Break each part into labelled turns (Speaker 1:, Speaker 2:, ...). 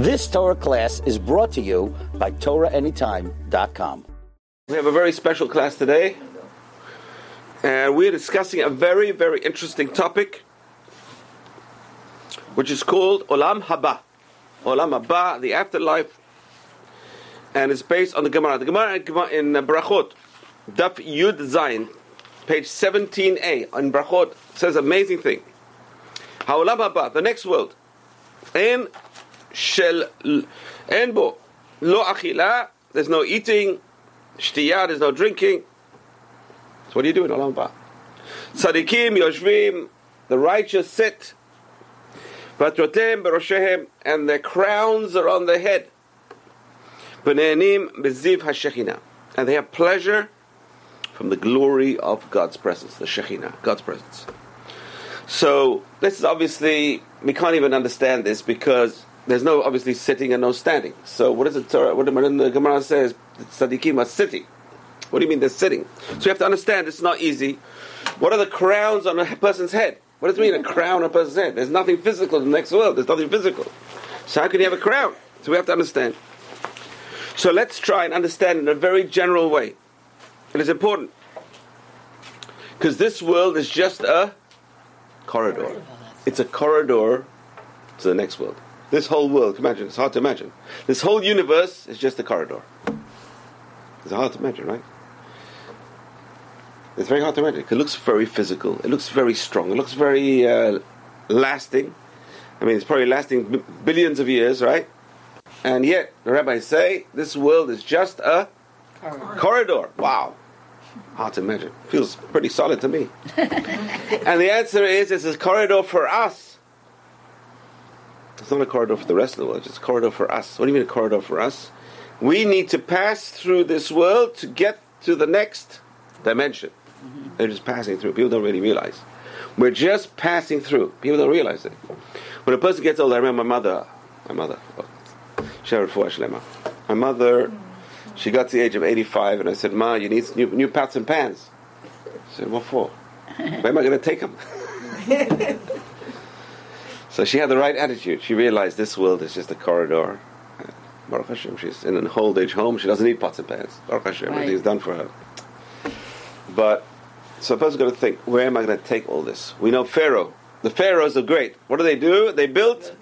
Speaker 1: This Torah class is brought to you by TorahAnytime.com.
Speaker 2: We have a very special class today, and we're discussing a very, very interesting topic, which is called Olam Haba. Olam Haba, the afterlife, and it's based on the Gemara. The Gemara in Brachot, Daf Yud Zayin, page 17a, in Brachot, says amazing thing. Haolam Haba, the next world, in Shel Enbo, Lo Achila, there's no eating, Shtiyah, there's no drinking. So what do you do in Olam Haba? Tzadikim, Yoshvim, the righteous sit, Vatrotem, Beroshehem, and their crowns are on their head. B'ne'enim beziv hashechina. And they have pleasure from the glory of God's presence, the Shekhinah, God's presence. So this is obviously we can't even understand this because there's no obviously sitting and no standing. So what is it? What the Gemara says? Tzaddikim are sitting. What do you mean they're sitting? So you have to understand it's not easy. What are the crowns on a person's head? What does it mean a crown on a person's head? There's nothing physical in the next world. There's nothing physical. So how can you have a crown? So we have to understand. So let's try and understand in a very general way. It is important. Because this world is just a corridor. It's a corridor to the next world. This whole world, imagine, it's hard to imagine. This whole universe is just a corridor. It's hard to imagine, right? It's very hard to imagine. It looks very physical. It looks very strong. It looks very uh, lasting. I mean, it's probably lasting b- billions of years, right? And yet, the rabbis say this world is just a corridor. corridor. Wow. Hard to imagine. Feels pretty solid to me. and the answer is it's a corridor for us. It's not a corridor for the rest of the world, it's a corridor for us. What do you mean a corridor for us? We need to pass through this world to get to the next dimension. Mm-hmm. They're just passing through. People don't really realize. We're just passing through. People don't realize it. When a person gets old, I remember my mother, my mother, my mother, she got to the age of 85, and I said, Ma, you need new, new pots and pans. She said, What for? Where am I going to take them? so she had the right attitude. She realized this world is just a corridor. Baruch Hashem, she's in an old age home. She doesn't need pots and pans. Baruch Hashem, right. everything's done for her. But so a person's going to think, where am I going to take all this? We know Pharaoh. The pharaohs are great. What do they do? They built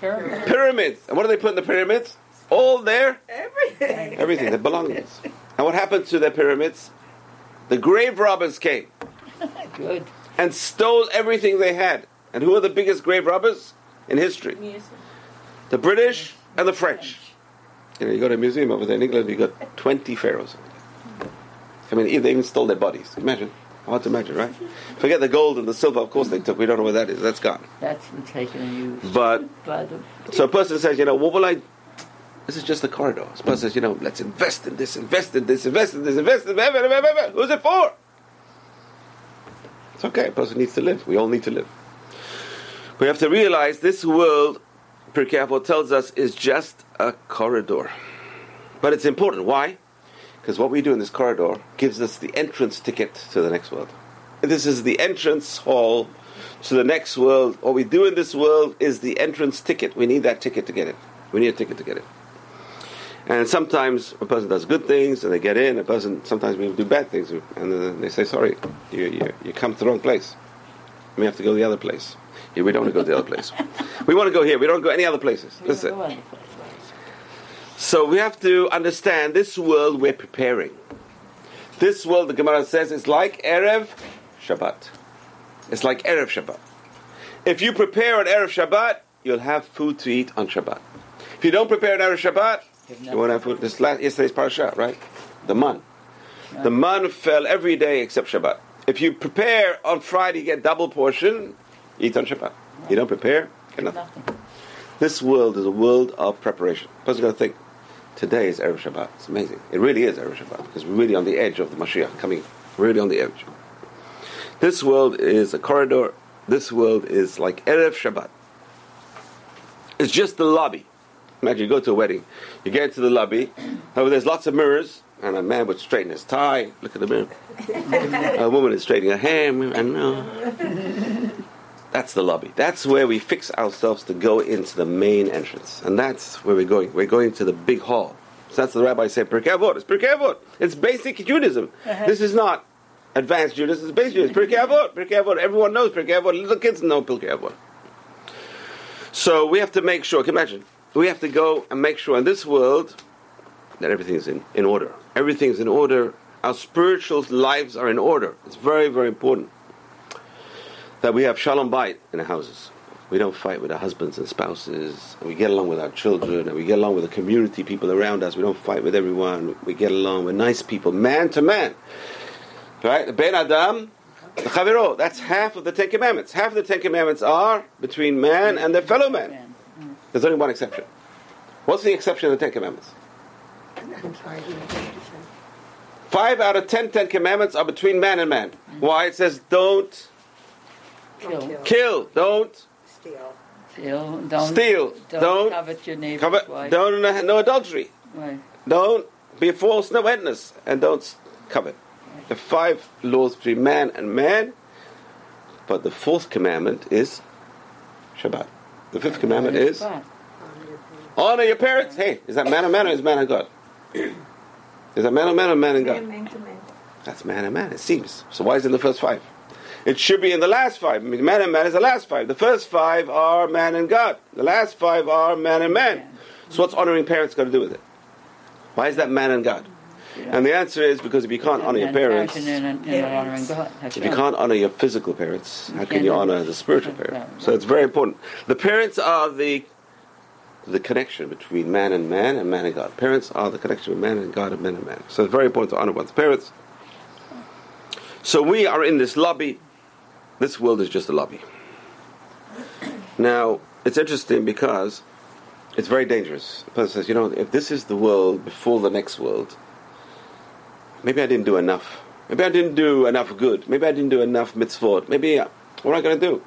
Speaker 2: pyramids. pyramids. And what do they put in the pyramids? All their
Speaker 3: everything.
Speaker 2: Everything, their belongings. and what happened to their pyramids? The grave robbers came.
Speaker 3: Good.
Speaker 2: And stole everything they had. And who are the biggest grave robbers in history? The British and the French. You know, you go to a museum over there in England, you got 20 pharaohs. I mean, they even stole their bodies. Imagine. Hard to imagine, right? Forget the gold and the silver, of course they took. We don't know where that is. That's gone.
Speaker 3: That's been taken and used.
Speaker 2: But, so a person says, you know, what will I this is just a corridor. A person says, you know, let's invest in this, invest in this, invest in this, invest in this. Who's it for? It's okay. A person needs to live. We all need to live. We have to realize this world, Pirkei tells us, is just a corridor. But it's important. Why? Because what we do in this corridor gives us the entrance ticket to the next world. This is the entrance hall to the next world. What we do in this world is the entrance ticket. We need that ticket to get it. We need a ticket to get it. And sometimes a person does good things and they get in. A person sometimes we do bad things and they say, "Sorry, you, you, you come to the wrong place. We have to go to the other place. Here, we don't want to go to the other place. We want to go here. We don't go any other places. Listen. So we have to understand this world we're preparing. This world, the Gemara says, is like Erev Shabbat. It's like Erev Shabbat. If you prepare an Erev Shabbat, you'll have food to eat on Shabbat. If you don't prepare an Erev Shabbat, you want to have food. This last, yesterday's parasha, right? The man. The man fell every day except Shabbat. If you prepare on Friday, you get double portion. Eat on Shabbat. You don't prepare, get nothing. This world is a world of preparation. Person's got to think, today is Erev Shabbat. It's amazing. It really is Erev Shabbat because we're really on the edge of the Mashiach coming. Really on the edge. This world is a corridor. This world is like Erev Shabbat. It's just the lobby. Imagine you go to a wedding, you get into the lobby, over there's lots of mirrors, and a man would straighten his tie. Look at the mirror. a woman is straightening her hair, and no. That's the lobby. That's where we fix ourselves to go into the main entrance. And that's where we're going. We're going to the big hall. So that's what the rabbi saying, Pirkei Avot. It's Pirkei Avot. It's basic Judaism. Uh-huh. This is not advanced Judaism. It's basic Judaism. Pirkei Avot. Pirkei Avot. Everyone knows Pirkei Avot. Little kids know Pirkei Avot. So we have to make sure, can you imagine? We have to go and make sure in this world that everything is in, in order. Everything is in order. Our spiritual lives are in order. It's very, very important that we have shalom bait in our houses. We don't fight with our husbands and spouses. And we get along with our children, and we get along with the community, people around us. We don't fight with everyone. We get along with nice people, man to man. Right? The Ben Adam, the Chaviro. That's half of the Ten Commandments. Half of the Ten Commandments are between man and their fellow man.
Speaker 3: Mm.
Speaker 2: There's only one exception. What's the exception of the Ten Commandments?
Speaker 4: I'm sorry, you didn't say.
Speaker 2: Five out of ten Ten Commandments are between man and man. Why? It says don't
Speaker 3: Kill.
Speaker 2: kill, don't
Speaker 4: Steal.
Speaker 3: Steal. Don't,
Speaker 2: Steal.
Speaker 3: Don't,
Speaker 2: Don't
Speaker 3: covet your neighbor's
Speaker 2: cover,
Speaker 3: wife.
Speaker 2: don't uh, no adultery,
Speaker 3: Right.
Speaker 2: don't be false no witness, and don't s- covet. The five laws between man and man, but the fourth commandment is Shabbat. The fifth commandment is
Speaker 3: Shabbat.
Speaker 2: honor your parents. Hey, is that man or man or is man and God? Is that man or man or man and God?
Speaker 4: Man to man.
Speaker 2: That's man and man, it seems. So why is it in the first five? It should be in the last five. I mean, man and man is the last five. The first five are man and God. The last five are man and man. So what's honoring parents got to do with it? Why is that man and God? And the answer is because if you can't honor your parents. If you can't honor your physical parents, how can you honor the spiritual
Speaker 3: Right,
Speaker 2: parents? So it's very important. The parents are the the connection between man and man and man and God. Parents are the connection between man and God and man and man. So it's very important to honor one's parents. So we are in this lobby. This world is just a lobby. Now, it's interesting because it's very dangerous. The person says, you know, if this is the world before the next world, maybe I didn't do enough. Maybe I didn't do enough good. Maybe I didn't do enough mitzvot. Maybe, uh, what am I going to do?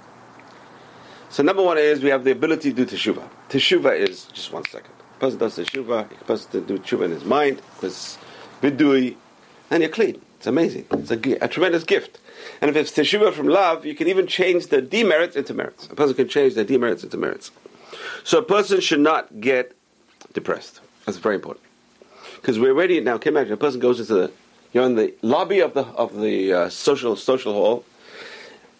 Speaker 2: So number one is we have the ability to do teshuvah. Teshuvah is just one second. The person does teshuvah, the person do teshuvah in his mind, because vidui, and you're clean. It's amazing. It's a, a tremendous gift. And if it's teshuvah from love, you can even change the demerits into merits. A person can change the demerits into merits. So a person should not get depressed. That's very important. Because we're ready now. Can you imagine a person goes into the you're in the lobby of the of the uh, social social hall,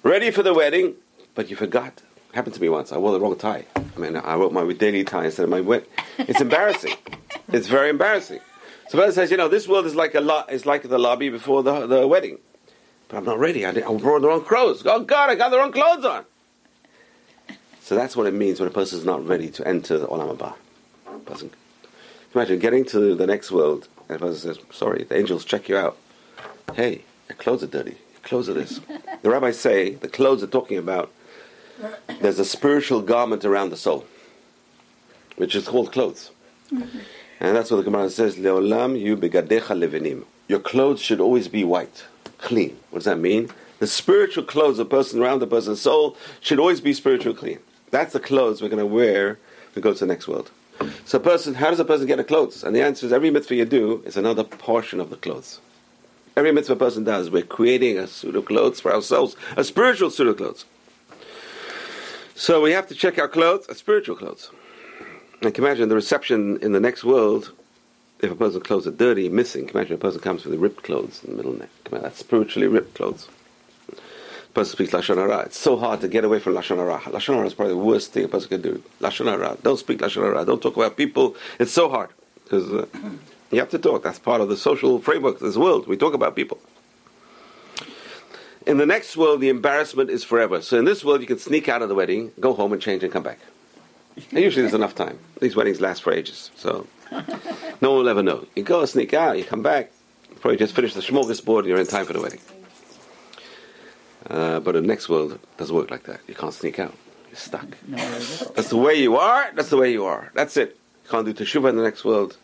Speaker 2: ready for the wedding, but you forgot. Happened to me once. I wore the wrong tie. I mean, I wore my daily tie instead of my wet. It's embarrassing. it's very embarrassing. So person says, you know, this world is like a lo- is like the lobby before the the wedding, but I'm not ready. I, did, I wore the wrong clothes. Oh God, I got the wrong clothes on. So that's what it means when a person is not ready to enter the Olam. Person, imagine getting to the next world and a person says, "Sorry, the angels check you out. Hey, your clothes are dirty. Your clothes are this." the rabbis say the clothes are talking about. There's a spiritual garment around the soul, which is called clothes, mm-hmm. And that's what the Gemara says: "Leolam yu begadecha levinim." Your clothes should always be white, clean. What does that mean? The spiritual clothes of a person around the person's soul should always be spiritual clean. That's the clothes we're going to wear we go to the next world. So, a person, how does a person get the clothes? And the answer is every mitzvah you do is another portion of the clothes. Every mitzvah a person does, we're creating a suit of clothes for ourselves, a spiritual suit of clothes. So we have to check our clothes, a spiritual clothes. And can imagine the reception in the next world if a person's clothes are dirty, missing. Imagine a person comes with ripped clothes in the middle neck. That's spiritually ripped clothes. A person speaks Lashon Hara. It's so hard to get away from Lashon Hara. Lashon Hara is probably the worst thing a person can do. Lashon Hara. Don't speak Lashon Hara. Don't talk about people. It's so hard. Because uh, you have to talk. That's part of the social framework of this world. We talk about people. In the next world, the embarrassment is forever. So in this world, you can sneak out of the wedding, go home and change and come back. And usually there's enough time. These weddings last for ages. So no one will ever know. You go, sneak out, you come back, probably just finish the smorgasbord, and you're in time for the wedding. Uh, but in the next world, it doesn't work like that. You can't sneak out. You're stuck.
Speaker 3: No.
Speaker 2: That's the way you are. That's the way you are. That's it. You can't do teshuvah in the next world.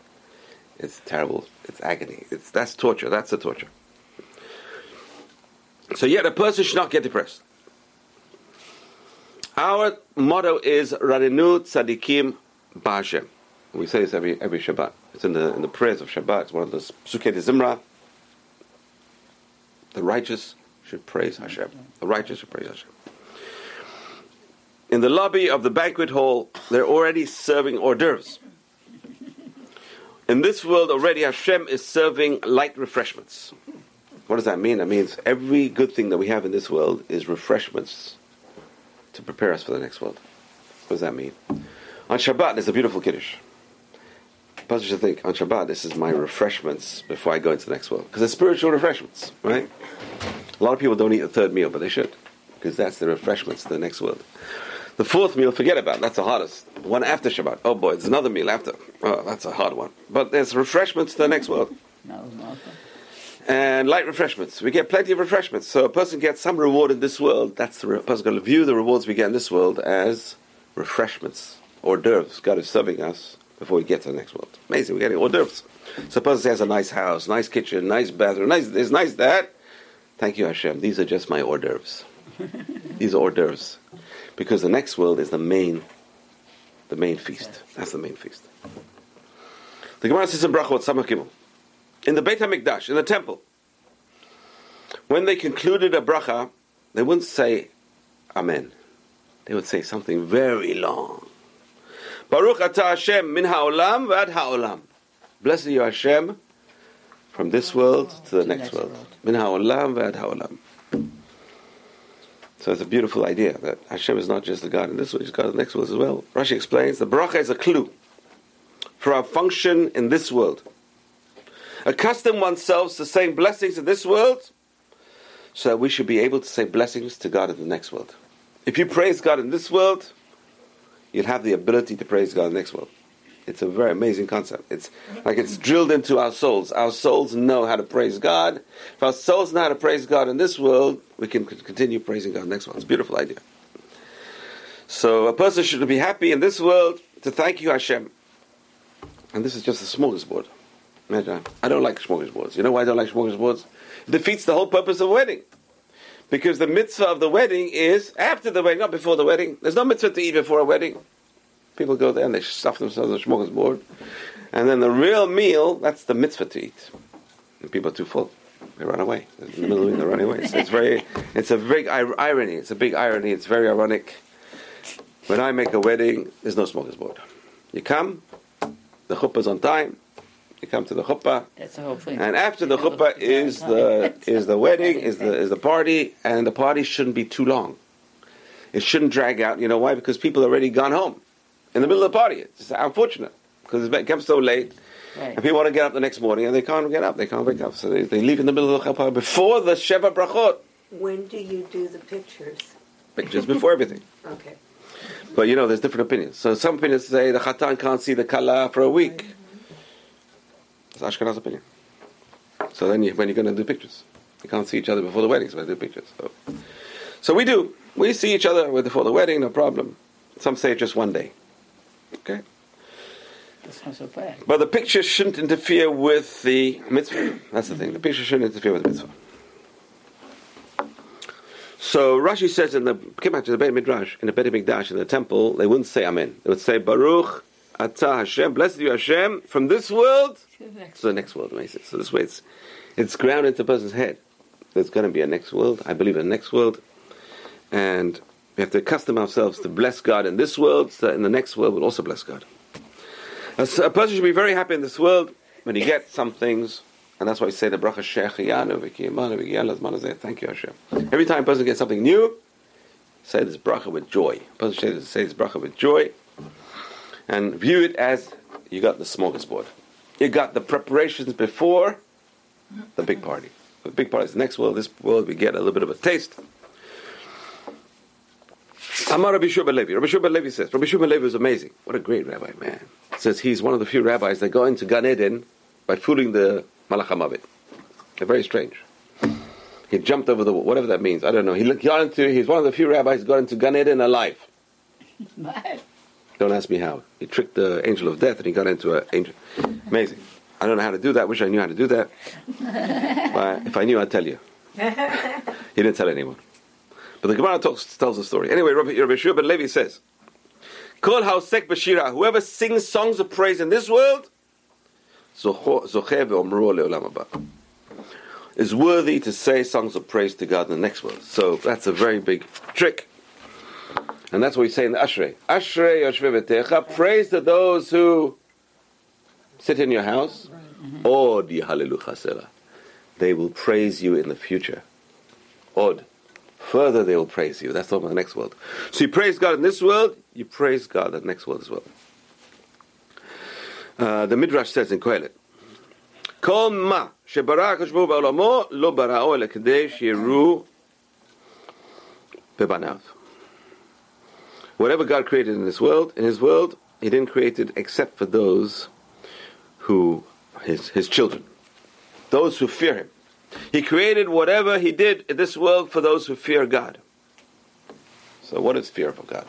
Speaker 2: It's terrible. It's agony. It's that's torture. That's the torture. So yet a person should not get depressed. Our motto is Ranenu Tzadikim Ba'Hashem. We say this every every Shabbat. It's in the in the prayers of Shabbat. It's one of the Pesukei D'Zimra. The righteous should praise Hashem. The righteous should praise Hashem. in the lobby of the banquet hall, they're already serving hors d'oeuvres. In this world already, Hashem is serving light refreshments. What does that mean? That means every good thing that we have in this world is refreshments to prepare us for the next world. What does that mean? On Shabbat, there's a beautiful Kiddush. Pastor should think, on Shabbat, this is my refreshments before I go into the next world. Because it's spiritual refreshments, right? A lot of people don't eat the third meal, but they should. Because that's the refreshments to the next world. The fourth meal, forget about. That's the hardest. One after Shabbat. Oh boy, it's another meal after. Oh, that's a hard one. But there's refreshments to the next world.
Speaker 3: No.
Speaker 2: And light refreshments. We get plenty of refreshments. So a person gets some reward in this world. That's the re- person going to view the rewards we get in this world as refreshments, hors d'oeuvres. God is serving us before we get to the next world. Amazing, we're getting hors d'oeuvres. So a person has a nice house, nice kitchen, nice bathroom, nice this, nice that. Thank you, Hashem. These are just my hors d'oeuvres. These are hors d'oeuvres because the next world is the main, the main feast. That's the main feast. The Gemara says in Brachot Samach Gimel, in the Beit Hamikdash, in the temple, when they concluded a bracha, they wouldn't say Amen. They would say something very long. Baruch atah Hashem min ha'olam v'ad ha'olam. Blessed you Hashem from this world to the next world. Min ha'olam v'ad ha'olam. So it's a beautiful idea that Hashem is not just the God in this world, He's God in the next world as well. Rashi explains the bracha is a clue for our function in this world. Accustom oneself to saying blessings in this world so that we should be able to say blessings to God in the next world. If you praise God in this world, you'll have the ability to praise God in the next world. It's a very amazing concept. It's like it's drilled into our souls. Our souls know how to praise God. If our souls know how to praise God in this world, we can continue praising God in the next world. It's a beautiful idea. So a person should be happy in this world to thank you, Hashem. And this is just the smallest Imagine, I don't like smorgasbords. You know why I don't like smorgasbords? It defeats the whole purpose of a wedding. Because the mitzvah of the wedding is after the wedding, not before the wedding. There's no mitzvah to eat before a wedding. People go there and they stuff themselves on a smorgasbord. And then the real meal, that's the mitzvah to eat. And people are too full. They run away. In the middle of the week, they run away. So it's very, it's a big ir- irony. It's a big irony. It's very ironic. When I make a wedding, there's no smorgasbord. You come, the chuppah's on time. You come to the chuppah,
Speaker 3: That's the whole thing.
Speaker 2: and after the chuppah is the is the wedding, is the is the party, and the party shouldn't be too long. It shouldn't drag out. You know why? Because people have already gone home in the middle of the party. It's unfortunate because it becomes so late,
Speaker 3: Right.
Speaker 2: and people want to get up the next morning and they can't get up. They can't wake up, so they, they leave in the middle of the chuppah before the sheva brachot,
Speaker 4: When do you do the pictures?
Speaker 2: just before everything.
Speaker 4: Okay.
Speaker 2: But you know, there's different opinions. So some opinions say the chatan can't see the kala for a week. That's Ashkenaz opinion. So then, you, when you're going to do pictures, you can't see each other before the wedding, so I do pictures. So, so we do. We see each other before the wedding, no problem. Some say just one day. Okay,
Speaker 3: That's not so bad.
Speaker 2: but the picture shouldn't interfere with the mitzvah. That's the thing. The picture shouldn't interfere with the mitzvah. So Rashi says in the came back to the Beit Midrash in the Beit Mikdash in the temple, they wouldn't say Amen. They would say Baruch Atah Hashem, blessed you Hashem from this world to the next world. Amazing. So this way, it's it's grounded into a person's head. There's going to be a next world. I believe in the next world, and we have to accustom ourselves to bless God in this world, so in the next world we'll also bless God. A person should be very happy in this world when he gets some things, and that's why we say the bracha manazeh. Thank you, Hashem. Every time a person gets something new, say this bracha with joy. A person should say this bracha with joy, and view it as you got the smorgasbord. You got the preparations before the big mm-hmm. party. The big party is the next world. This world, we get a little bit of a taste. Amar Rabbi Shua Levi. Rabbi Shua Levi says, Rabbi Shua Levi is amazing. What a great rabbi, man. Says he's one of the few rabbis that go into Gan Eden by fooling the Malach HaMavet. They're very strange. He jumped over the wall, whatever that means. I don't know. He looked- got into, he's one of the few rabbis who got into Gan Eden alive. Don't ask me how. He tricked the angel of death and he got into an angel. Amazing. I don't know how to do that. Wish I knew how to do that. but if I knew, I'd tell you. He didn't tell anyone. But the Gemara talks, tells the story. Anyway, Rabbi, Rabbi Shua ben Levi says, Kol haosek b'shira, whoever sings songs of praise in this world, zocho- zocheh ve'omro le'olam haba, is worthy to say songs of praise to God in the next world. So that's a very big trick. And that's what we say in the Ashrei. Ashrei Yoshvei V'techa. Praise to those who sit in your house. Od Yihallelu Chasera. They will praise you in the future. Od. Further, they will praise you. That's over the next world. So you praise God in this world, you praise God in the next world as well. Uh, the Midrash says in Kohelet, כל מה שברא הקדוש ברוך הוא בעולמו, לא בראו אלא כדי שיראו בבניו. Whatever God created in this world, in His world, He didn't create it except for those who, His, his children, those who fear Him. He created whatever He did in this world for those who fear God. So, what is fear of God?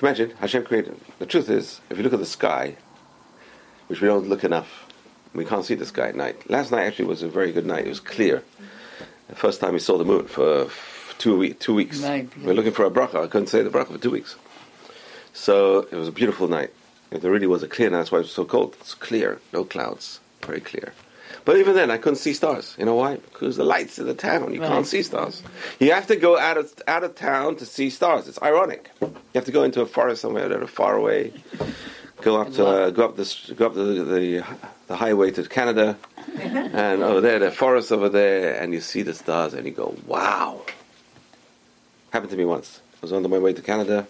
Speaker 2: Imagine Hashem created. The truth is, if you look at the sky, which we don't look enough, we can't see the sky at night. Last night actually was a very good night. It was clear. The first time we saw the moon for two, week, two weeks. We're looking for a bracha. I couldn't say the bracha for two weeks. So it was a beautiful night. It really was a clear night. That's why it was so cold. It's clear, no clouds, very clear. But even then, I couldn't see stars. You know why? Because the lights in the town, you
Speaker 3: Right.
Speaker 2: can't see stars. You have to go out of out of town to see stars. It's ironic. You have to go into a forest somewhere that are far away. Go up to uh, go up the go up the, the the highway to Canada, and over there, the forest over there, and you see the stars, and you go, "Wow!" Happened to me once. I was on my way to Canada,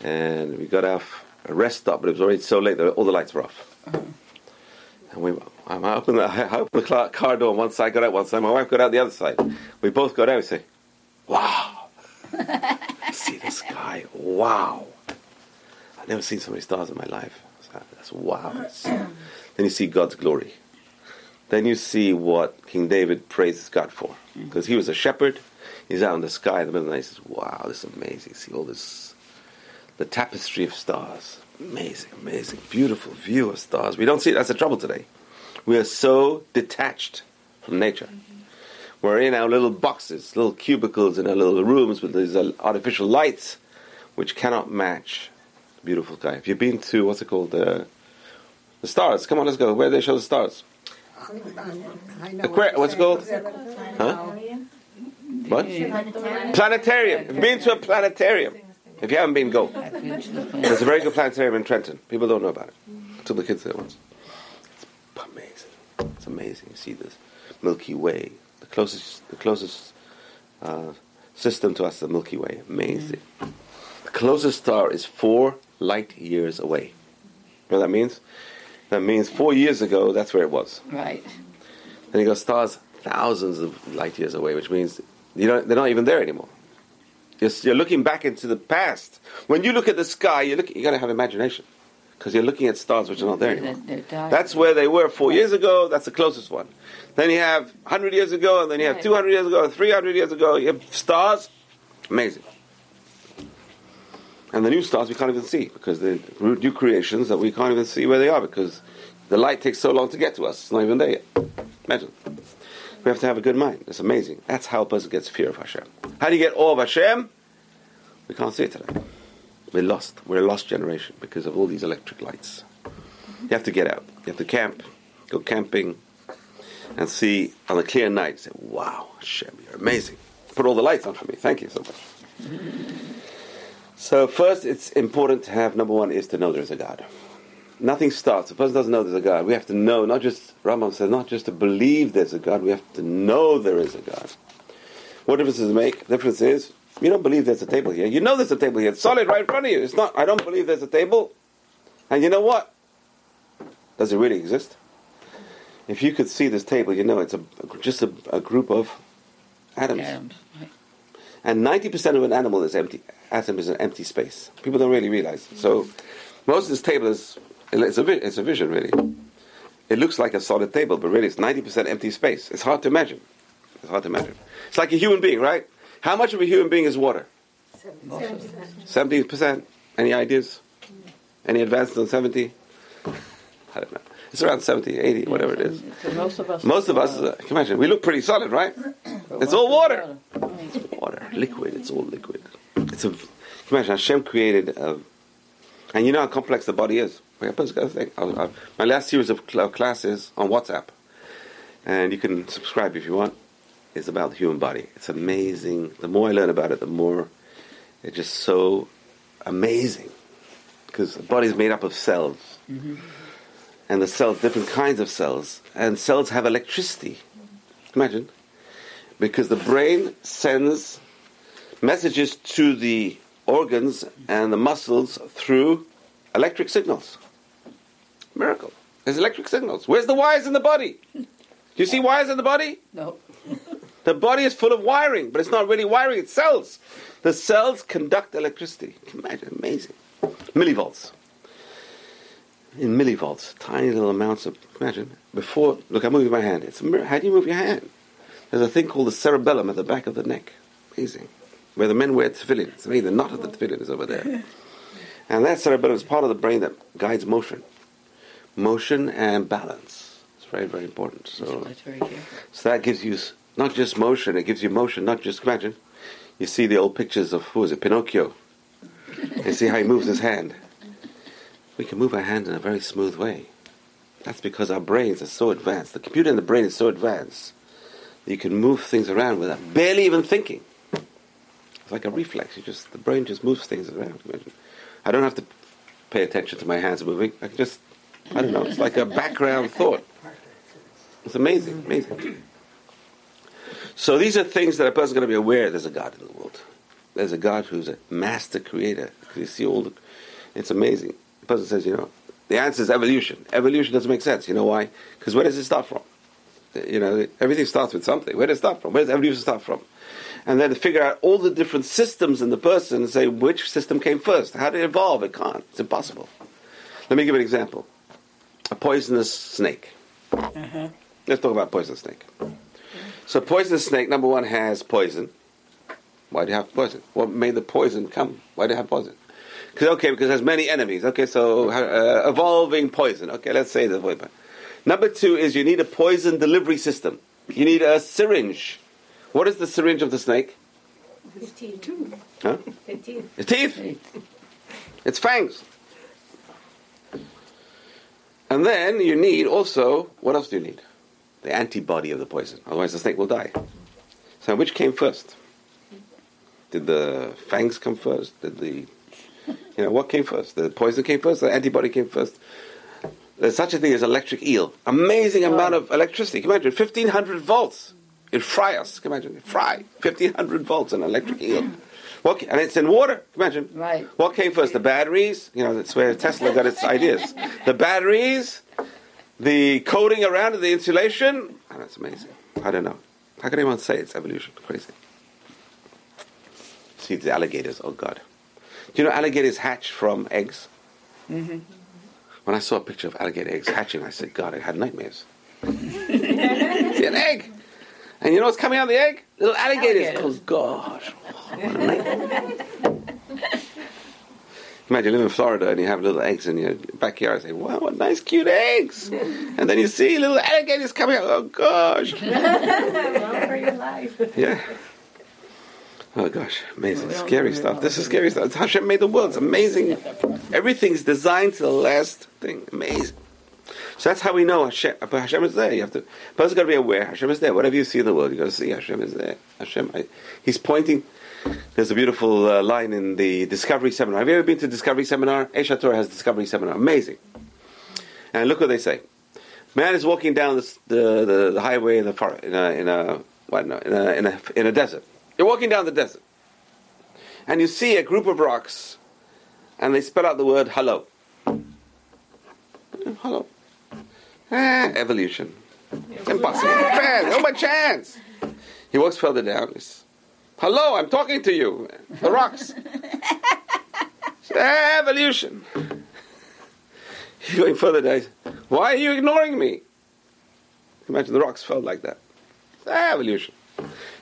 Speaker 2: and we got off a rest stop, but it was already so late that all the lights were off. Uh-huh. And we, I opened the, I opened the car door on one side, got out one side. My wife got out the other side. We both got out. We say, "Wow!" See the sky. Wow! I've never seen so many stars in my life. That's wow. Then you see God's glory. Then you see what King David praises God for, mm. because he was a shepherd. He's out in the sky in the middle of the night. He says, "Wow, this is amazing. See all this, the tapestry of stars. Amazing, amazing, beautiful view of stars. We don't see it. That's the trouble today. We are so detached from nature. We're in our little boxes, little cubicles in our little rooms with these uh, artificial lights, which cannot match the beautiful sky. If you've been to what's it called, uh, the stars? Come on, let's go. Where they show the stars?
Speaker 5: I know
Speaker 2: Aqua- what's it called? Huh? What? Planetarium. Have been to a planetarium? If you haven't been, go.
Speaker 3: I've been to the
Speaker 2: There's a very good planetarium in Trenton. People don't know about it. I took the kids there once. It's amazing. It's amazing. You see this Milky Way, the closest, the closest uh, system to us, is the Milky Way. Amazing. The closest star is four light years away. You know what that means? That means four years ago, that's where it was.
Speaker 3: Right.
Speaker 2: Then you got stars thousands of light years away, which means you don't, they're not even there anymore. You're, you're looking back into the past. When you look at the sky, you're looking, you got to have imagination because you're looking at stars which are not there
Speaker 3: They're- they're.
Speaker 2: That's where they were four years ago. That's the closest one. Then you have 100 years ago, and then you have 200 years ago, and 300 years ago. You have stars. Amazing. And the new stars we can't even see because they're new creations that we can't even see where they are because the light takes so long to get to us. It's not even there yet. Imagine. We have to have a good mind. It's amazing. That's how a person gets fear of Hashem. How do you get awe of Hashem? We can't see it today. We're lost. We're a lost generation because of all these electric lights. You have to get out. You have to camp, go camping, and see on a clear night. Say, "Wow, Hashem, you're amazing." Put all the lights on for me. Thank you so much. so first, it's important to have number one is to know there's a God. Nothing starts. A person doesn't know there's a God. We have to know, not just Rambam says, not just to believe there's a God. We have to know there is a God. What difference does it make? The difference is you don't believe there's a table here. You know there's a table here. It's solid right in front of you. It's not. I don't believe there's a table. And you know what? Does it really exist? If you could see this table, you know it's a, just a, a group of atoms.
Speaker 3: Atoms. Right.
Speaker 2: And 90% of an animal is empty. Atom is an empty space. People don't really realize. So most of this table is it's a, vi- it's a vision, really. It looks like a solid table, but really it's 90% empty space. It's hard to imagine. It's hard to imagine. It's like a human being, right? How much of a human being is water?
Speaker 3: Most of it.
Speaker 2: 70%? Any ideas? Any advances on 70? I don't know. It's around 70, 80, whatever it is.
Speaker 3: So most of us.
Speaker 2: Most of us, uh, can imagine, we look pretty solid, right? It's all water.
Speaker 3: Right.
Speaker 2: Water, liquid, it's all liquid. It's a, can imagine, Hashem created, a, and you know how complex the body is. Happens, guys? Think, I, I, my last series of cl- classes on WhatsApp, and you can subscribe if you want, is about the human body. It's amazing. The more I learn about it, the more It's just so amazing because the body is made up of cells, mm-hmm. and the cells, different kinds of cells, and cells have electricity. Imagine, because the brain sends messages to the organs and the muscles through electric signals. Miracle. There's electric signals. Where's the wires in the body? Do you see wires in the body?
Speaker 5: No.
Speaker 2: The body is full of wiring, but it's not really wiring, it's cells. The cells conduct electricity. Imagine, amazing. Millivolts. In millivolts, tiny little amounts of, imagine, before, look, I'm moving my hand. It's How do you move your hand? There's a thing called the cerebellum at the back of the neck. Amazing. Where the men wear tefillin. It's amazing. The knot of the tefillin is over there. And that cerebellum is part of the brain that guides motion. Motion and balance. It's very, very important. So,
Speaker 5: That's very
Speaker 2: so that gives you not just motion, it gives you motion, not just imagine. You see the old pictures of who is it, Pinocchio. and see how he moves his hand. We can move our hand in a very smooth way. That's because our brains are so advanced. The computer in the brain is so advanced that you can move things around without barely even thinking. It's like a reflex. You just the brain just moves things around. I don't have to pay attention to my hands moving. I can just I don't know. It's like a background thought. It's amazing, amazing. So these are things that a person's going to be aware there's a God in the world. There's a God who's a master creator. You see all the, it's amazing. The person says, you know, the answer is evolution. Evolution doesn't make sense. You know why? Because where does it start from? You know, everything starts with something. Where does it start from? Where does evolution start from? And then to figure out all the different systems in the person and say which system came first. How did it evolve? It can't. It's impossible. Let me give an example. A poisonous snake. Let's talk about poisonous snake. So poisonous snake, number one, has poison. Why do you have poison? What made the poison come? Why do you have poison? Because okay, because it has many enemies. Okay, so uh, evolving poison. Okay, let's say the poison. Number two is you need a poison delivery system. You need a syringe. What is the syringe of the snake?
Speaker 3: His teeth.
Speaker 2: Huh?
Speaker 3: His teeth.
Speaker 2: Its teeth. Its fangs. And then you need also, what else do you need? The antibody of the poison. Otherwise the snake will die. So which came first? Did the fangs come first? Did the, you know, what came first? The poison came first? The antibody came first? There's such a thing as electric eel. Amazing oh. amount of electricity. Can you imagine? 1500 volts. It fry us. Can you imagine? It fry. 1500 volts an electric eel. What, and it's in water. Imagine.
Speaker 5: Right.
Speaker 2: What came first? The batteries? You know, that's where Tesla got its ideas. The batteries, the coating around it, the insulation. Oh, that's amazing. I don't know. How can anyone say it's evolution? Crazy. See the alligators. Oh God. Do you know alligators hatch from eggs?
Speaker 5: Mm-hmm.
Speaker 2: When I saw a picture of alligator eggs hatching, I said, God, I had nightmares. See an egg. And you know what's coming out of the egg? Little alligators.
Speaker 5: Alligators.
Speaker 2: Oh, gosh. What a nightmare. Imagine you live in Florida and you have little eggs in your backyard. Say, wow, what nice, cute eggs. And then you see little alligators coming out. Oh, gosh.
Speaker 3: Run for your life.
Speaker 2: Yeah. Oh, gosh. Amazing. Scary stuff. This is scary stuff. It's Hashem made the world. It's amazing. Everything's designed to the last thing. Amazing. So that's how we know Hashem, but Hashem is there. You have to. Person's got to be aware. Hashem is there. Whatever you see in the world, you got to see Hashem is there. Hashem. I, he's pointing. There's a beautiful uh, line in the Discovery Seminar. Have you ever been to Discovery Seminar? Aish HaTorah has Discovery Seminar. Amazing. And look what they say. Man is walking down this, the, the the highway in the forest in a in a what no in a, in a in a desert. You're walking down the desert, and you see a group of rocks, and they spell out the word hello. Hello. Ah, evolution. Impossible. My chance. He walks further down. Hello, I'm talking to you. The rocks. Evolution. He's going further down. Why are you ignoring me? Imagine the rocks felt like that. Evolution.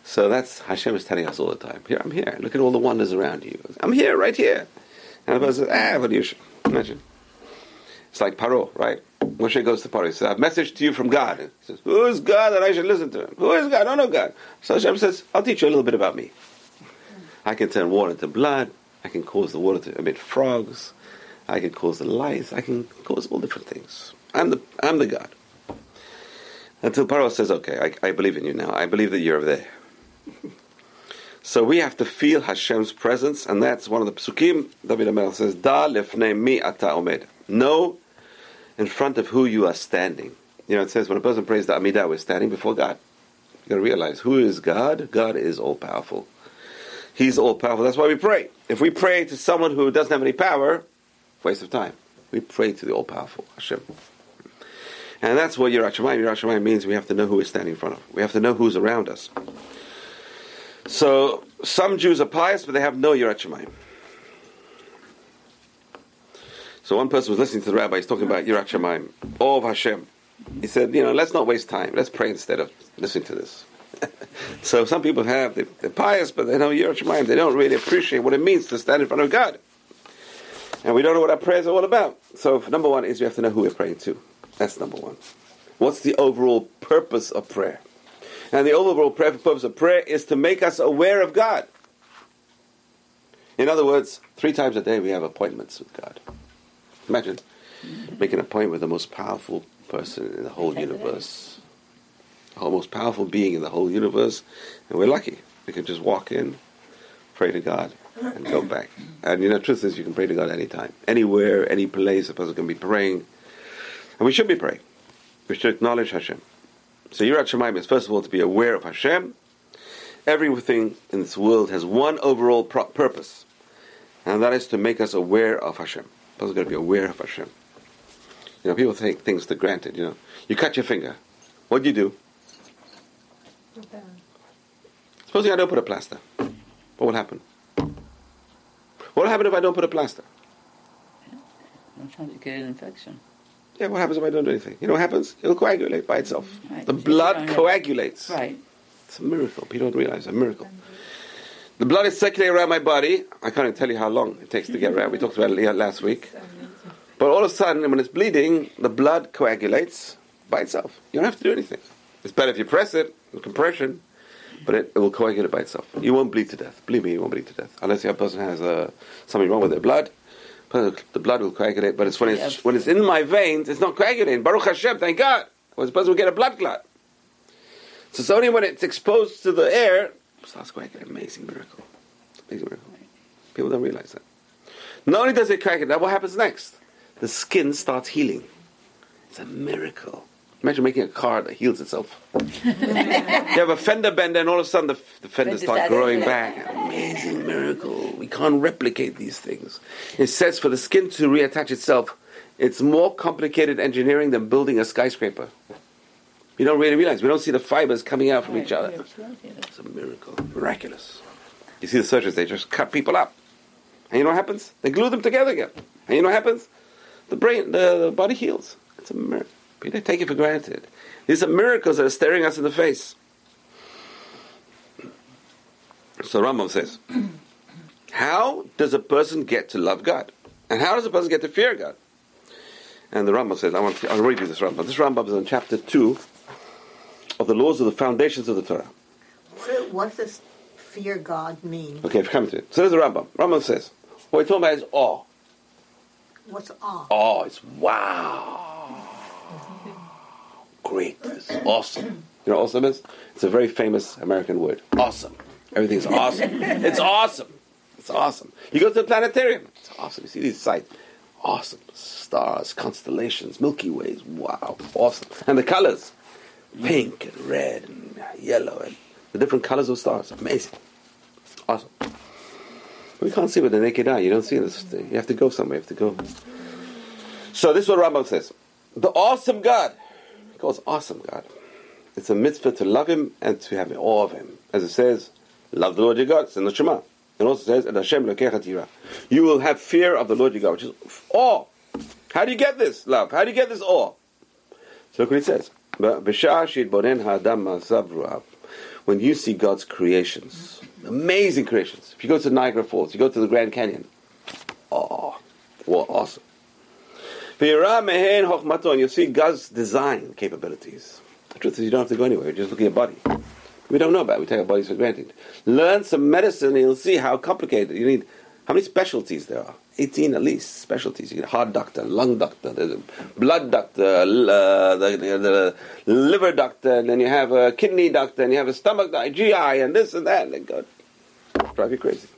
Speaker 2: So that's Hashem is telling us all the time. Here, I'm here. Look at all the wonders around you. I'm here, right here. And the person says, ah, evolution. Imagine. It's like Paro, right? Moshe goes to Paro. He says, I have a message to you from God. He says, Who is God that I should listen to him? Who is God? I don't know God. So Hashem says, I'll teach you a little bit about me. I can turn water into blood. I can cause the water to emit frogs. I can cause the lice. I can cause all different things. I'm the, I'm the God. Until Paro says, Okay, I, I believe in you now. I believe that you're there. So we have to feel Hashem's presence, and that's one of the psukim. David Amel says, "Da lefnei mi ata omed." Know in front of who you are standing. You know, it says when a person prays the Amidah, we're standing before God. You got to realize who is God. God is all powerful. He's all powerful. That's why we pray. If we pray to someone who doesn't have any power, waste of time. We pray to the all powerful Hashem. And that's what. Yirat Shamayim means we have to know who we're standing in front of. We have to know who's around us. So some Jews are pious, but they have no Yirat Shamayim. So one person was listening to the rabbi. He's talking about Yirat Shamayim, awe of Hashem. He said, you know, let's not waste time. Let's pray instead of listening to this. so some people have they, are pious, but they know Yirat Shamayim. They don't really appreciate what it means to stand in front of God. And we don't know what our prayers are all about. So number one is we have to know who we're praying to. That's number one. What's the overall purpose of prayer? And the overall purpose of prayer is to make us aware of God. In other words, three times a day we have appointments with God. Imagine making a point with the most powerful person in the whole universe, the most powerful being in the whole universe, and we're lucky. We can just walk in, pray to God, and go back. And you know, truth is, you can pray to God anytime, anywhere, any place. A person can be praying, and we should be praying. We should acknowledge Hashem. So Yirat Shamayim is first of all to be aware of Hashem. Everything in this world has one overall pro- purpose, and that is to make us aware of Hashem. Person's got to be aware of Hashem. You know, people take things for granted. You know, you cut your finger. What do you do? Supposing I don't put a plaster, what will happen? What will happen if I don't put a plaster?
Speaker 6: Sometimes you get an infection.
Speaker 2: Yeah, what happens if I don't do anything? You know what happens? It'll coagulate by itself.
Speaker 6: Right.
Speaker 2: The blood coagulates.
Speaker 6: Right.
Speaker 2: It's a miracle. People don't realize it's a miracle. The blood is circulating around my body. I can't even tell you how long it takes to get around. We talked about it last week. But all of a sudden, when it's bleeding, the blood coagulates by itself. You don't have to do anything. It's better if you press it, with compression, but it, it will coagulate by itself. You won't bleed to death. Believe me, you won't bleed to death. Unless the person has uh, something wrong with their blood. But The blood will coagulate, but it's when it's,
Speaker 6: Yes.
Speaker 2: when it's in my veins, it's not coagulating. Baruch Hashem, thank God. Or the person will get a blood clot. So it's only when it's exposed to the air, starts coagulating. Amazing miracle. Amazing miracle. People don't realize that. Not only does it crack it, coagulate, what happens next? The skin starts healing. It's a miracle. Imagine making a car that heals itself. you have a fender bender, and all of a sudden the, the fenders
Speaker 6: Fender
Speaker 2: start growing back. Amazing miracle. We can't replicate these things. It says for the skin to reattach itself, it's more complicated engineering than building a skyscraper. You don't really realize. We don't see the fibers coming out from each other. It's a miracle. Miraculous. You see the surgeons, they just cut people up. And you know what happens? They glue them together again. And you know what happens? The brain, the, the body heals. It's a miracle. People take it for granted. These are miracles that are staring us in the face. So Rambam says, how does a person get to love God? And how does a person get to fear God? And the Rambam says, I want to, I'll read you this Rambam. This Rambam is in chapter 2 of the laws of the foundations of the Torah.
Speaker 5: What- What does fear God mean?
Speaker 2: Okay, we're coming to it. So there's the Rambam. Rambam says, what we're talking about is awe.
Speaker 5: What's awe?
Speaker 2: Oh, it's wow. Great. It's awesome. You know what awesome is? It's a very famous American word. Awesome. Everything's awesome. it's awesome. It's awesome. You go to the planetarium. It's awesome. You see these sights. Awesome. Stars, constellations, Milky Ways. Wow. Awesome. And the colors. Pink and red and yellow and the different colors of stars. Amazing. Awesome. We can't see with the naked eye. You don't see this. Thing. You have to go somewhere. You have to go. So this is what Rambam says. The awesome God. He calls awesome God. It's a mitzvah to love him and to have awe of him. As it says, love the Lord your God. It's in the Shema. It also says, "And Hashem lokecha tira." You will have fear of the Lord your God, which is awe. How do you get this love? How do you get this awe? So look what it says. When you see God's creations, amazing creations. If you go to Niagara Falls, you go to the Grand Canyon. Oh, what awesome! And you'll see God's design capabilities. The truth is, you don't have to go anywhere. You're just looking at your body. We don't know about it. We take our bodies for granted. Learn some medicine and you'll see how complicated. You need how many specialties there are. 18 at least specialties. You get heart doctor, lung doctor, blood doctor, uh, the, the, the liver doctor, and then you have a kidney doctor, and you have a stomach doctor, GI, and this and that. And they go, drive you crazy.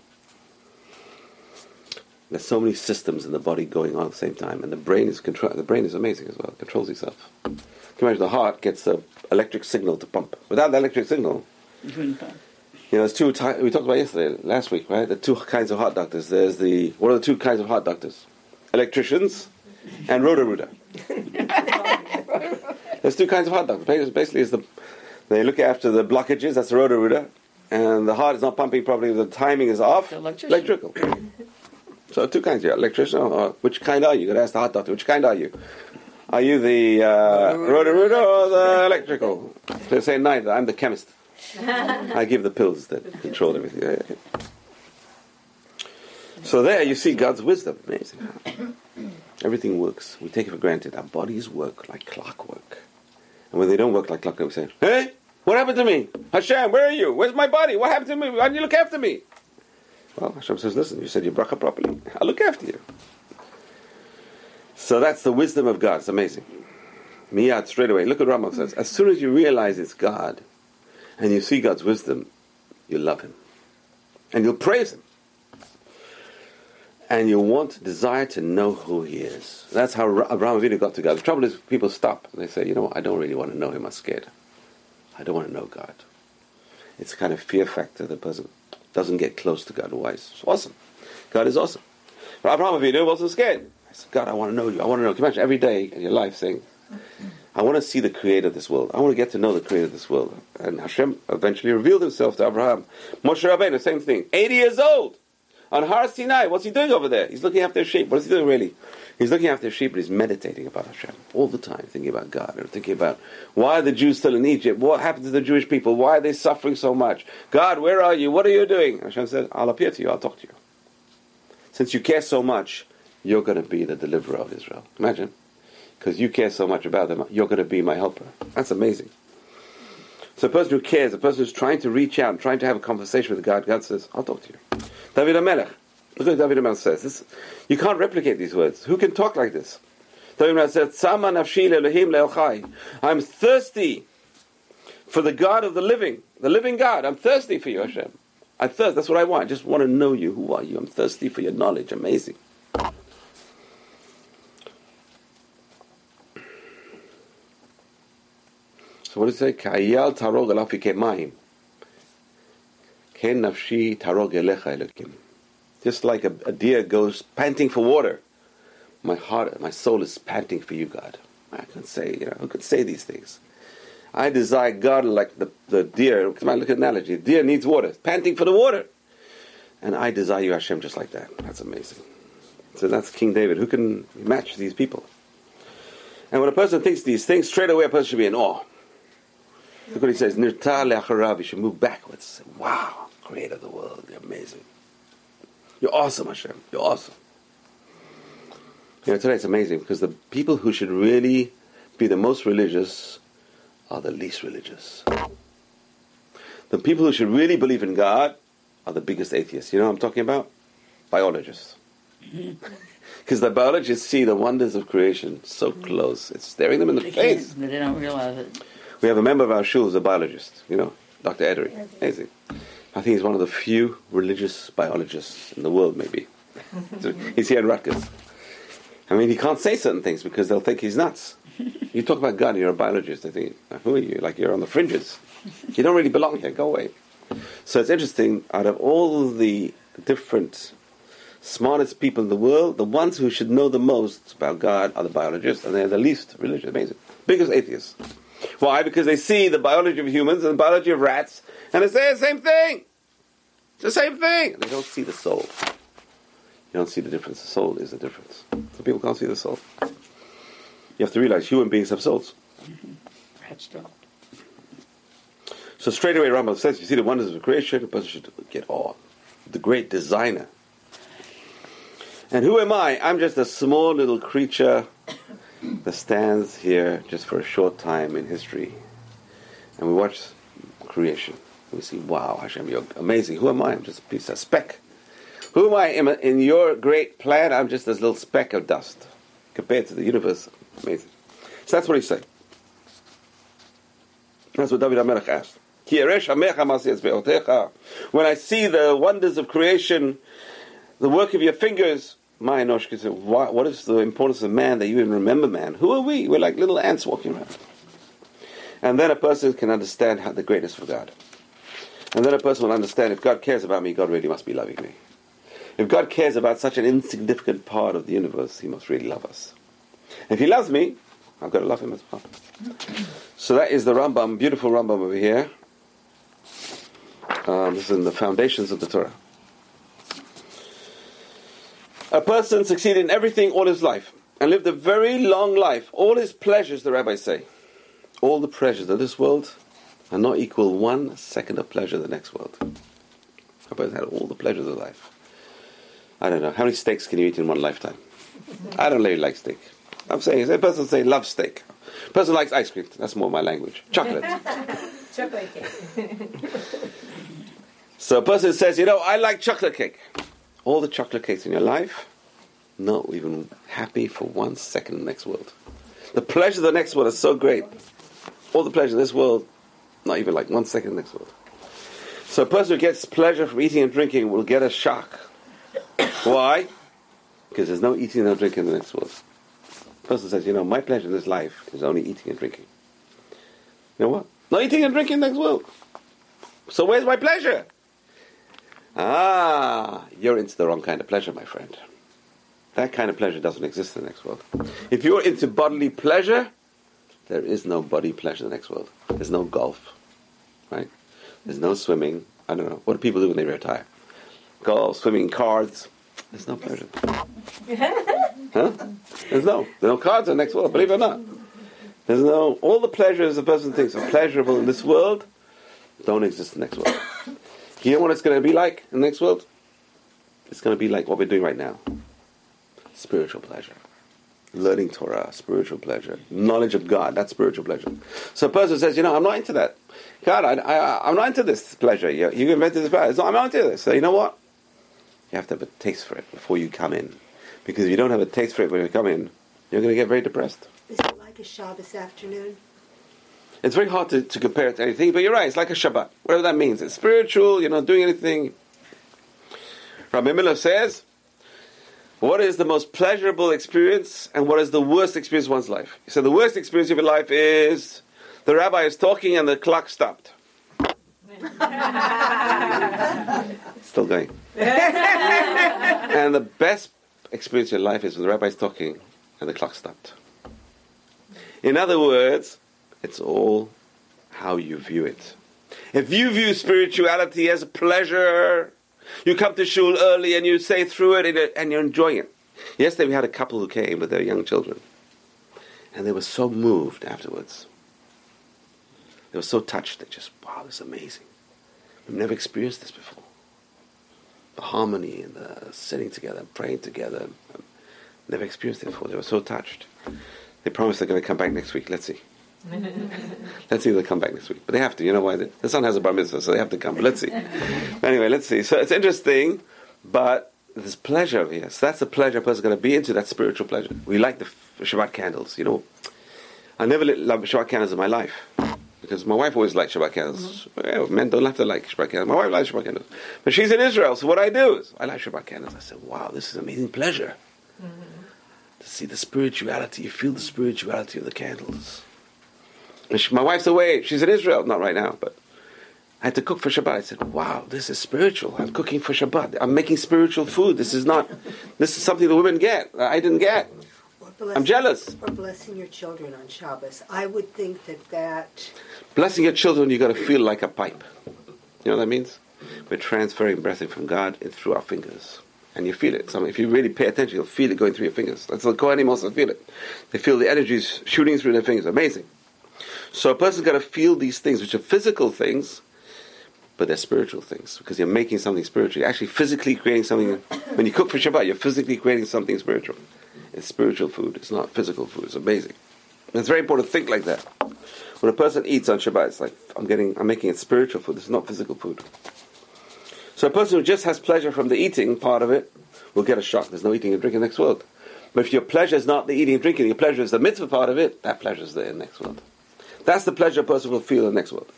Speaker 2: There's so many systems in the body going on at the same time, and the brain is control. The brain is amazing as well. It controls itself. Can you imagine the heart gets the electric signal to pump. Without the electric signal,
Speaker 6: You couldn't pump.
Speaker 2: You know, there's two. Ty- we talked about yesterday, last week, right? The two kinds of heart doctors. There's the what are the two kinds of heart doctors? Electricians and Roto-Rooter. there's two kinds of heart doctors. Basically, Basically, is the they look after the blockages. That's the Roto-Rooter, and the heart is not pumping properly. The timing is off.
Speaker 6: Electrician.
Speaker 2: Electrical. So two kinds. Yeah, electrician. Or which kind are you? You got to ask the heart doctor. Which kind are you? Are you the uh, Roto-Rooter or the electrical? They say neither. I'm the chemist. I give the pills that control everything. So there you see God's wisdom. Amazing. Everything works. We take it for granted. Our bodies work like clockwork. And when they don't work like clockwork, we say, Hey, what happened to me? Hashem, where are you? Where's my body? What happened to me? Why didn't you look after me? Well, Hashem says, Listen, you said your bracha properly. I'll look after you. So that's the wisdom of God. It's amazing. Miyad, straight away. Look at Rambam says. As soon as you realize it's God, and you see God's wisdom, you love Him. And you'll praise Him. And you want, desire to know who He is. That's how Ra- Abraham Avinu got to God. The trouble is, people stop and they say, you know, what? I don't really want to know Him. I'm scared. I don't want to know God. It's a kind of fear factor. The person doesn't get close to God. Why? It's awesome. God is awesome. But Abraham Avinu wasn't scared. I said, God, I want to know you. I want to know. Can you imagine every day in your life saying, I want to see the creator of this world. I want to get to know the creator of this world. And Hashem eventually revealed himself to Abraham. Moshe Rabbeinu, same thing. 80 years old. On Har Sinai. What's he doing over there? He's looking after his sheep. What is he doing really? He's looking after his sheep, but he's meditating about Hashem all the time, thinking about God and thinking about why are the Jews still in Egypt? What happened to the Jewish people? Why are they suffering so much? God, where are you? What are you doing? Hashem said, I'll appear to you. I'll talk to you. Since you care so much, you're going to be the deliverer of Israel. Imagine. Because you care so much about them, you're going to be my helper. That's amazing. So a person who cares, a person who's trying to reach out, trying to have a conversation with God, God says, I'll talk to you. David HaMelech. Look what David HaMelech says. This, you can't replicate these words. Who can talk like this? David HaMelech said, Sama nafshi. I'm thirsty for the God of the living, the living God. I'm thirsty for you, Hashem. I thirst. That's what I want. I just want to know you. Who are you? I'm thirsty for your knowledge. Amazing. So what does it say? Tarog. Ken nafshi tarog elokim. Just like a, a deer goes panting for water, my heart, my soul is panting for you, God. I can say, you know, who could say these things? I desire God like the, the deer. Come on, look at analogy. Deer needs water, panting for the water. And I desire you, Hashem, just like that. That's amazing. So that's King David. Who can match these people? And when a person thinks these things, straight away a person should be in awe. Look what he says. Nirta le'acharav. You should move backwards. Wow, creator of the world. You're amazing. You're awesome, Hashem. You're awesome. You know, today it's amazing because the people who should really be the most religious are the least religious. The people who should really believe in God are the biggest atheists. You know what I'm talking about? Biologists. Because the biologists see the wonders of creation so close. It's staring them in the face.
Speaker 6: but they don't realize it.
Speaker 2: We have a member of our shul who's a biologist, you know, Dr. Edery. Amazing. I think he's one of the few religious biologists in the world, maybe. So he's here in Rutgers. I mean, he can't say certain things because they'll think he's nuts. You talk about God, you're a biologist. They think, who are you? Like you're on the fringes. You don't really belong here. Go away. So it's interesting. Out of all the different smartest people in the world, the ones who should know the most about God are the biologists, and they're the least religious. Amazing. Biggest atheists. Why? Because they see the biology of humans and the biology of rats, and they say the same thing. It's the same thing. They don't see the soul. You don't see the difference. The soul is the difference. Some people can't see the soul. You have to realize human beings have souls.
Speaker 6: Rats don't.
Speaker 2: So straight away, Rambam says, you see the wonders of creation, a person should get awe. The great designer. And who am I? I'm just a small little creature that stands here just for a short time in history. And we watch creation. We see, wow, Hashem, you're amazing. Who am I? I'm just a piece of speck. Who am I? In, your great plan, I'm just this little speck of dust compared to the universe. Amazing. So that's what he's saying. That's what David HaMelech asked. When I see the wonders of creation, the work of your fingers, my said, what, what is the importance of man that you even remember man? Who are we? We're like little ants walking around. And then a person can understand how the greatness of God. And then a person will understand if God cares about me, God really must be loving me. If God cares about such an insignificant part of the universe, He must really love us. If He loves me, I've got to love Him as well. So that is the Rambam, beautiful Rambam over here. Um, this is in the foundations of the Torah. A person succeeded in everything all his life and lived a very long life. All his pleasures, the rabbis say, all the pleasures of this world are not equal one second of pleasure of the next world. A person had all the pleasures of life. I don't know. How many steaks can you eat in one lifetime? I don't really like steak. I'm saying, a person say love steak. A person likes ice cream. That's more my language. Chocolate.
Speaker 3: Chocolate cake.
Speaker 2: So a person says, you know, I like chocolate cake. All the chocolate cakes in your life, not even happy for one second in the next world. The pleasure of the next world is so great. All the pleasure of this world, not even like one second in the next world. So a person who gets pleasure from eating and drinking will get a shock. Why? Because there's no eating and no drinking in the next world. The person says, you know, my pleasure in this life is only eating and drinking. You know what? No eating and drinking in the next world. So where's my pleasure? Ah, you're into the wrong kind of pleasure, my friend. That kind of pleasure doesn't exist in the next world. If you're into bodily pleasure, there is no body pleasure in the next world. There's no golf, right? There's no swimming. I don't know. What do people do when they retire? Golf, swimming, cards. There's no pleasure. huh? There's no. There's no cards in the next world, believe it or not. There's no. All the pleasures a person thinks are pleasurable in this world don't exist in the next world. You know what it's going to be like in the next world? It's going to be like what we're doing right now spiritual pleasure. Learning Torah, spiritual pleasure. Knowledge of God, that's spiritual pleasure. So a person says, you know, I'm not into that. God, I, I'm not into this pleasure. You, you invented this pleasure. I'm not into this. So you know what? You have to have a taste for it before you come in. Because if you don't have a taste for it when you come in, you're going to get very depressed.
Speaker 4: Is it like a Shabbos afternoon?
Speaker 2: It's very hard to, to compare it to anything, but you're right. It's like a Shabbat, whatever that means. It's spiritual. You're not doing anything. Rabbi Miller says, "What is the most pleasurable experience, and what is the worst experience of one's life?" He said, "The worst experience of your life is the rabbi is talking and the clock stopped." Still going. and the best experience of your life is when the rabbi is talking and the clock stopped. In other words, it's all how you view it. If you view spirituality as a pleasure, you come to shul early and you say through it and- and you enjoy it. Yesterday we had a couple who came with their young children, and they were so moved afterwards. They were so touched. They just, wow, this is amazing. We've never experienced this before. The harmony and the sitting together, and praying together. Never experienced it before. They were so touched. They promised they're going to come back next week. Let's see. let's see if they come back next week. But they have to. You know why? The son has a bar mitzvah, so they have to come. But let's see. anyway, let's see. So it's interesting, but there's pleasure over here. So that's the pleasure a person's going to be into. That spiritual pleasure. We like the Shabbat candles. You know, I never lit love Shabbat candles in my life because my wife always liked Shabbat candles. Mm-hmm. Yeah, men don't have to like Shabbat candles. My wife likes Shabbat candles, but she's in Israel. So what I do is I like Shabbat candles. I said, "Wow, this is amazing pleasure." Mm-hmm. To see the spirituality, you feel the spirituality of the candles. She- my wife's away; she's in Israel, not right now, but I had to cook for Shabbat. I said, "Wow, this is spiritual. I'm cooking for Shabbat. I'm making spiritual food. This is not. This is something the women get. I didn't get.
Speaker 4: Blessing,
Speaker 2: I'm jealous.
Speaker 4: Or blessing your children on Shabbos. I would think that that
Speaker 2: Blessing your children, you got to feel like a pipe. You know what that means? We're transferring blessing from God in through our fingers, and you feel it. So if you really pay attention, you'll feel it going through your fingers. That's the Kohanim also feel it. They feel the energies shooting through their fingers. Amazing. So a person's got to feel these things, which are physical things, but they're spiritual things because you're making something spiritual. You're actually physically creating something. When you cook for Shabbat, you're physically creating something spiritual. It's spiritual food. It's not physical food. It's amazing. And it's very important to think like that. When a person eats on Shabbat, it's like I'm getting, I'm making it spiritual food. This is not physical food. So a person who just has pleasure from the eating part of it will get a shock. There's no eating and drinking next world. But if your pleasure is not the eating and drinking, your pleasure is the mitzvah part of it, that pleasure is there in the next world. That's the pleasure a person will feel in the next world.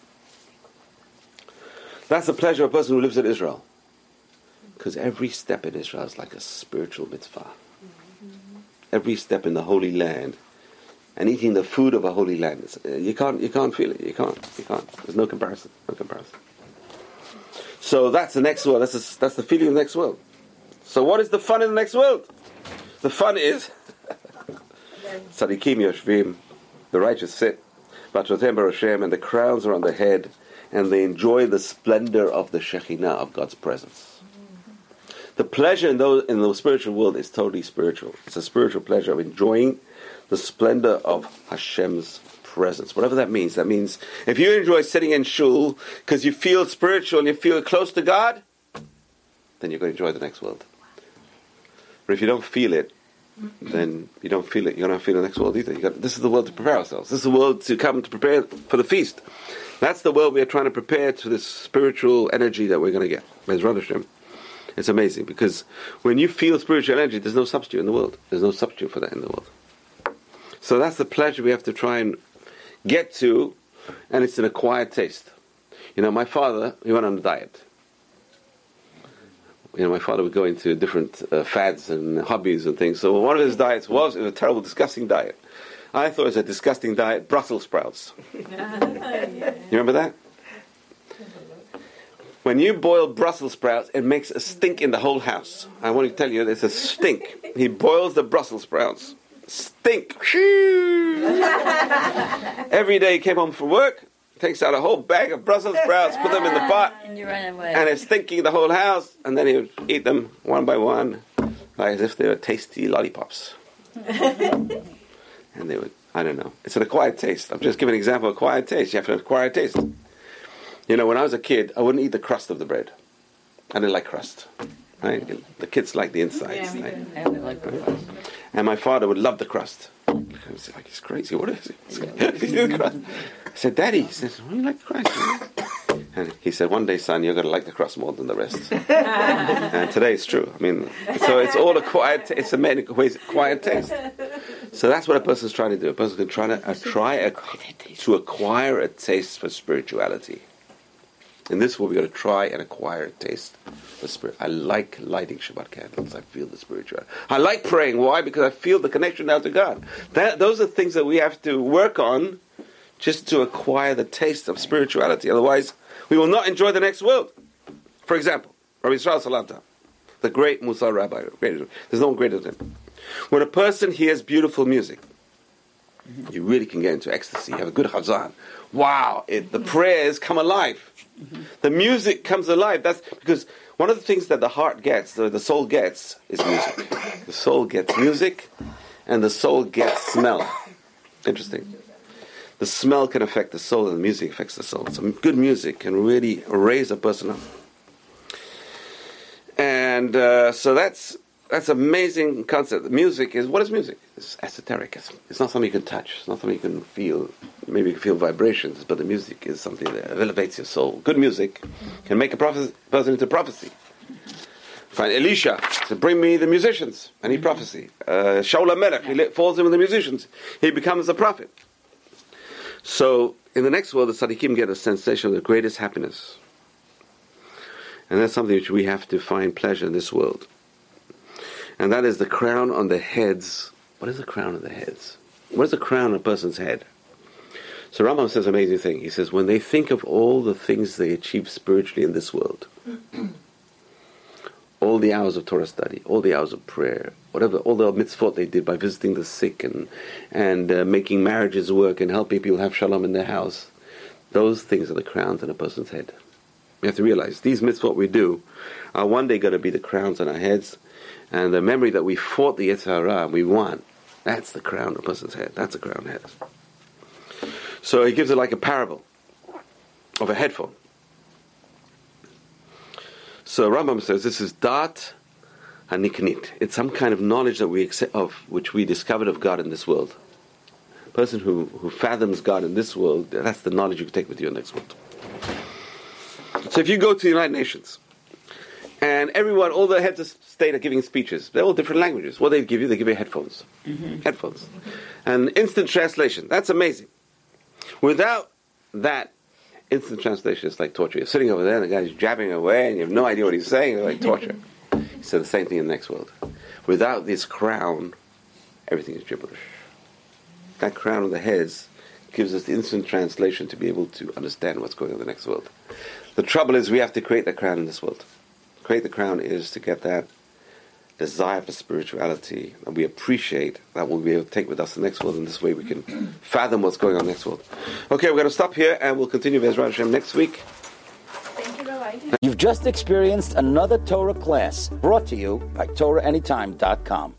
Speaker 2: That's the pleasure of a person who lives in Israel. Because every step in Israel is like a spiritual mitzvah. Every step in the Holy Land and eating the food of a holy land, uh, you can't, you can't feel it. You can't, you can't. There's no comparison. No comparison. So that's the next world. That's the, that's the feeling of the next world. So what is the fun in the next world? The fun is Tzadikim Yoshvim, the righteous sit, Batrotem Barashem, and the crowns are on the head, and they enjoy the splendor of the Shekhinah of God's presence. The pleasure in those in the spiritual world is totally spiritual. It's a spiritual pleasure of enjoying the splendor of Hashem's presence. Whatever that means. That means if you enjoy sitting in shul because you feel spiritual and you feel close to God, then you're going to enjoy the next world. But if you don't feel it, then you don't feel it. You're not feel the next world either. You got, this is the world to prepare ourselves. This is the world to come to prepare for the feast. That's the world we are trying to prepare to this spiritual energy that we're going to get. Bezrat Hashem. It's amazing because when you feel spiritual energy, there's no substitute in the world. There's no substitute for that in the world. So that's the pleasure we have to try and get to, and it's an acquired taste. You know, my father, he went on a diet. You know, my father would go into different uh, fads and hobbies and things. So one of his diets was it was a terrible, disgusting diet. I thought it was a disgusting diet, Brussels sprouts. You remember that? When you boil Brussels sprouts, it makes a stink in the whole house. I want to tell you, there's a stink. He boils the Brussels sprouts. Stink. Every day he came home from work, takes out a whole bag of Brussels sprouts, put them in the pot,
Speaker 6: And you ran away.
Speaker 2: and it's stinking the whole house, and then he would eat them one by one, like as if they were tasty lollipops. and they would, I don't know. It's an acquired taste. I'm just giving an example of acquired taste. You have to acquire a quiet taste. You know, when I was a kid, I wouldn't eat the crust of the bread. I didn't like crust. Right? The kids like the insides. right?
Speaker 6: I only like breakfast.
Speaker 2: And my father would love the crust. I was like, he's crazy. What is it? He did the crust. I said, Daddy, he said, why do you like the crust? And he said, one day, son, you're going to like the cross more than the rest. and today it's true. I mean, so it's all a quiet, it's a quiet taste. So that's what a person's trying to do. A person's trying to uh, try a, to acquire a taste for spirituality. In this world, we got to try and acquire a taste for spirit. I like lighting Shabbat candles. I feel the spiritual. I like praying. Why? Because I feel the connection now to God. That, those are things that we have to work on just to acquire the taste of spirituality. Otherwise, we will not enjoy the next world. For example, Rabbi Israel Salanter, the great Mussar rabbi. There's no one greater than him. When a person hears beautiful music, you really can get into ecstasy. You have a good chazan. Wow, it, the prayers come alive. The music comes alive. That's because one of the things that the heart gets, the, the soul gets, is music. The soul gets music, and the soul gets smell. Interesting. The smell can affect the soul, and the music affects the soul. So good music can really raise a person up. And uh, so that's that's amazing concept. Music is what is music? It's esoteric. It's, it's not something you can touch. It's not something you can feel. Maybe you can feel vibrations, but the music is something that elevates your soul. Good music can make a prophes- person into prophecy. Find Elisha to bring me the musicians, and he prophesy. Uh, Shaul HaMelech, he falls in with the musicians. He becomes a prophet. So in the next world, the tzaddikim get a sensation of the greatest happiness. And that's something which we have to find pleasure in this world. And that is the crown on the heads. What is the crown on the heads? What is the crown on a person's head? So Rambam says an amazing thing. He says, when they think of all the things they achieve spiritually in this world, all the hours of Torah study, all the hours of prayer, whatever, all the mitzvot they did by visiting the sick and and uh, making marriages work and helping people have shalom in their house, those things are the crowns on a person's head. We have to realize these mitzvot we do are one day going to be the crowns on our heads, and the memory that we fought the Yetzer and we won, that's the crown a person's head. That's the crown head. So he gives it like a parable of a headphone. So Rambam says this is dat haniknit. It's some kind of knowledge that we accept of which we discovered of God in this world. person who, who fathoms God in this world, that's the knowledge you can take with you in the next world. So if you go to the United Nations, and everyone, all the heads of state are giving speeches, they're all different languages. What they give you, they give you headphones. Mm-hmm. Headphones. And instant translation. That's amazing. Without that instant translation is like torture. You're sitting over there, and the guy's jabbing away, and you have no idea what he's saying. It's like torture. he said the same thing in the next world. Without this crown, everything is gibberish. That crown on the heads gives us the instant translation to be able to understand what's going on in the next world. The trouble is we have to create that crown in this world. Create the crown is to get that desire for spirituality, and we appreciate that we'll be able to take with us the next world, and this way we can fathom what's going on next world. Okay, we're going to stop here, and we'll continue with Ezra Hashem next week.
Speaker 3: Thank You,
Speaker 1: You've just experienced another Torah class brought to you by TorahAnytime.com.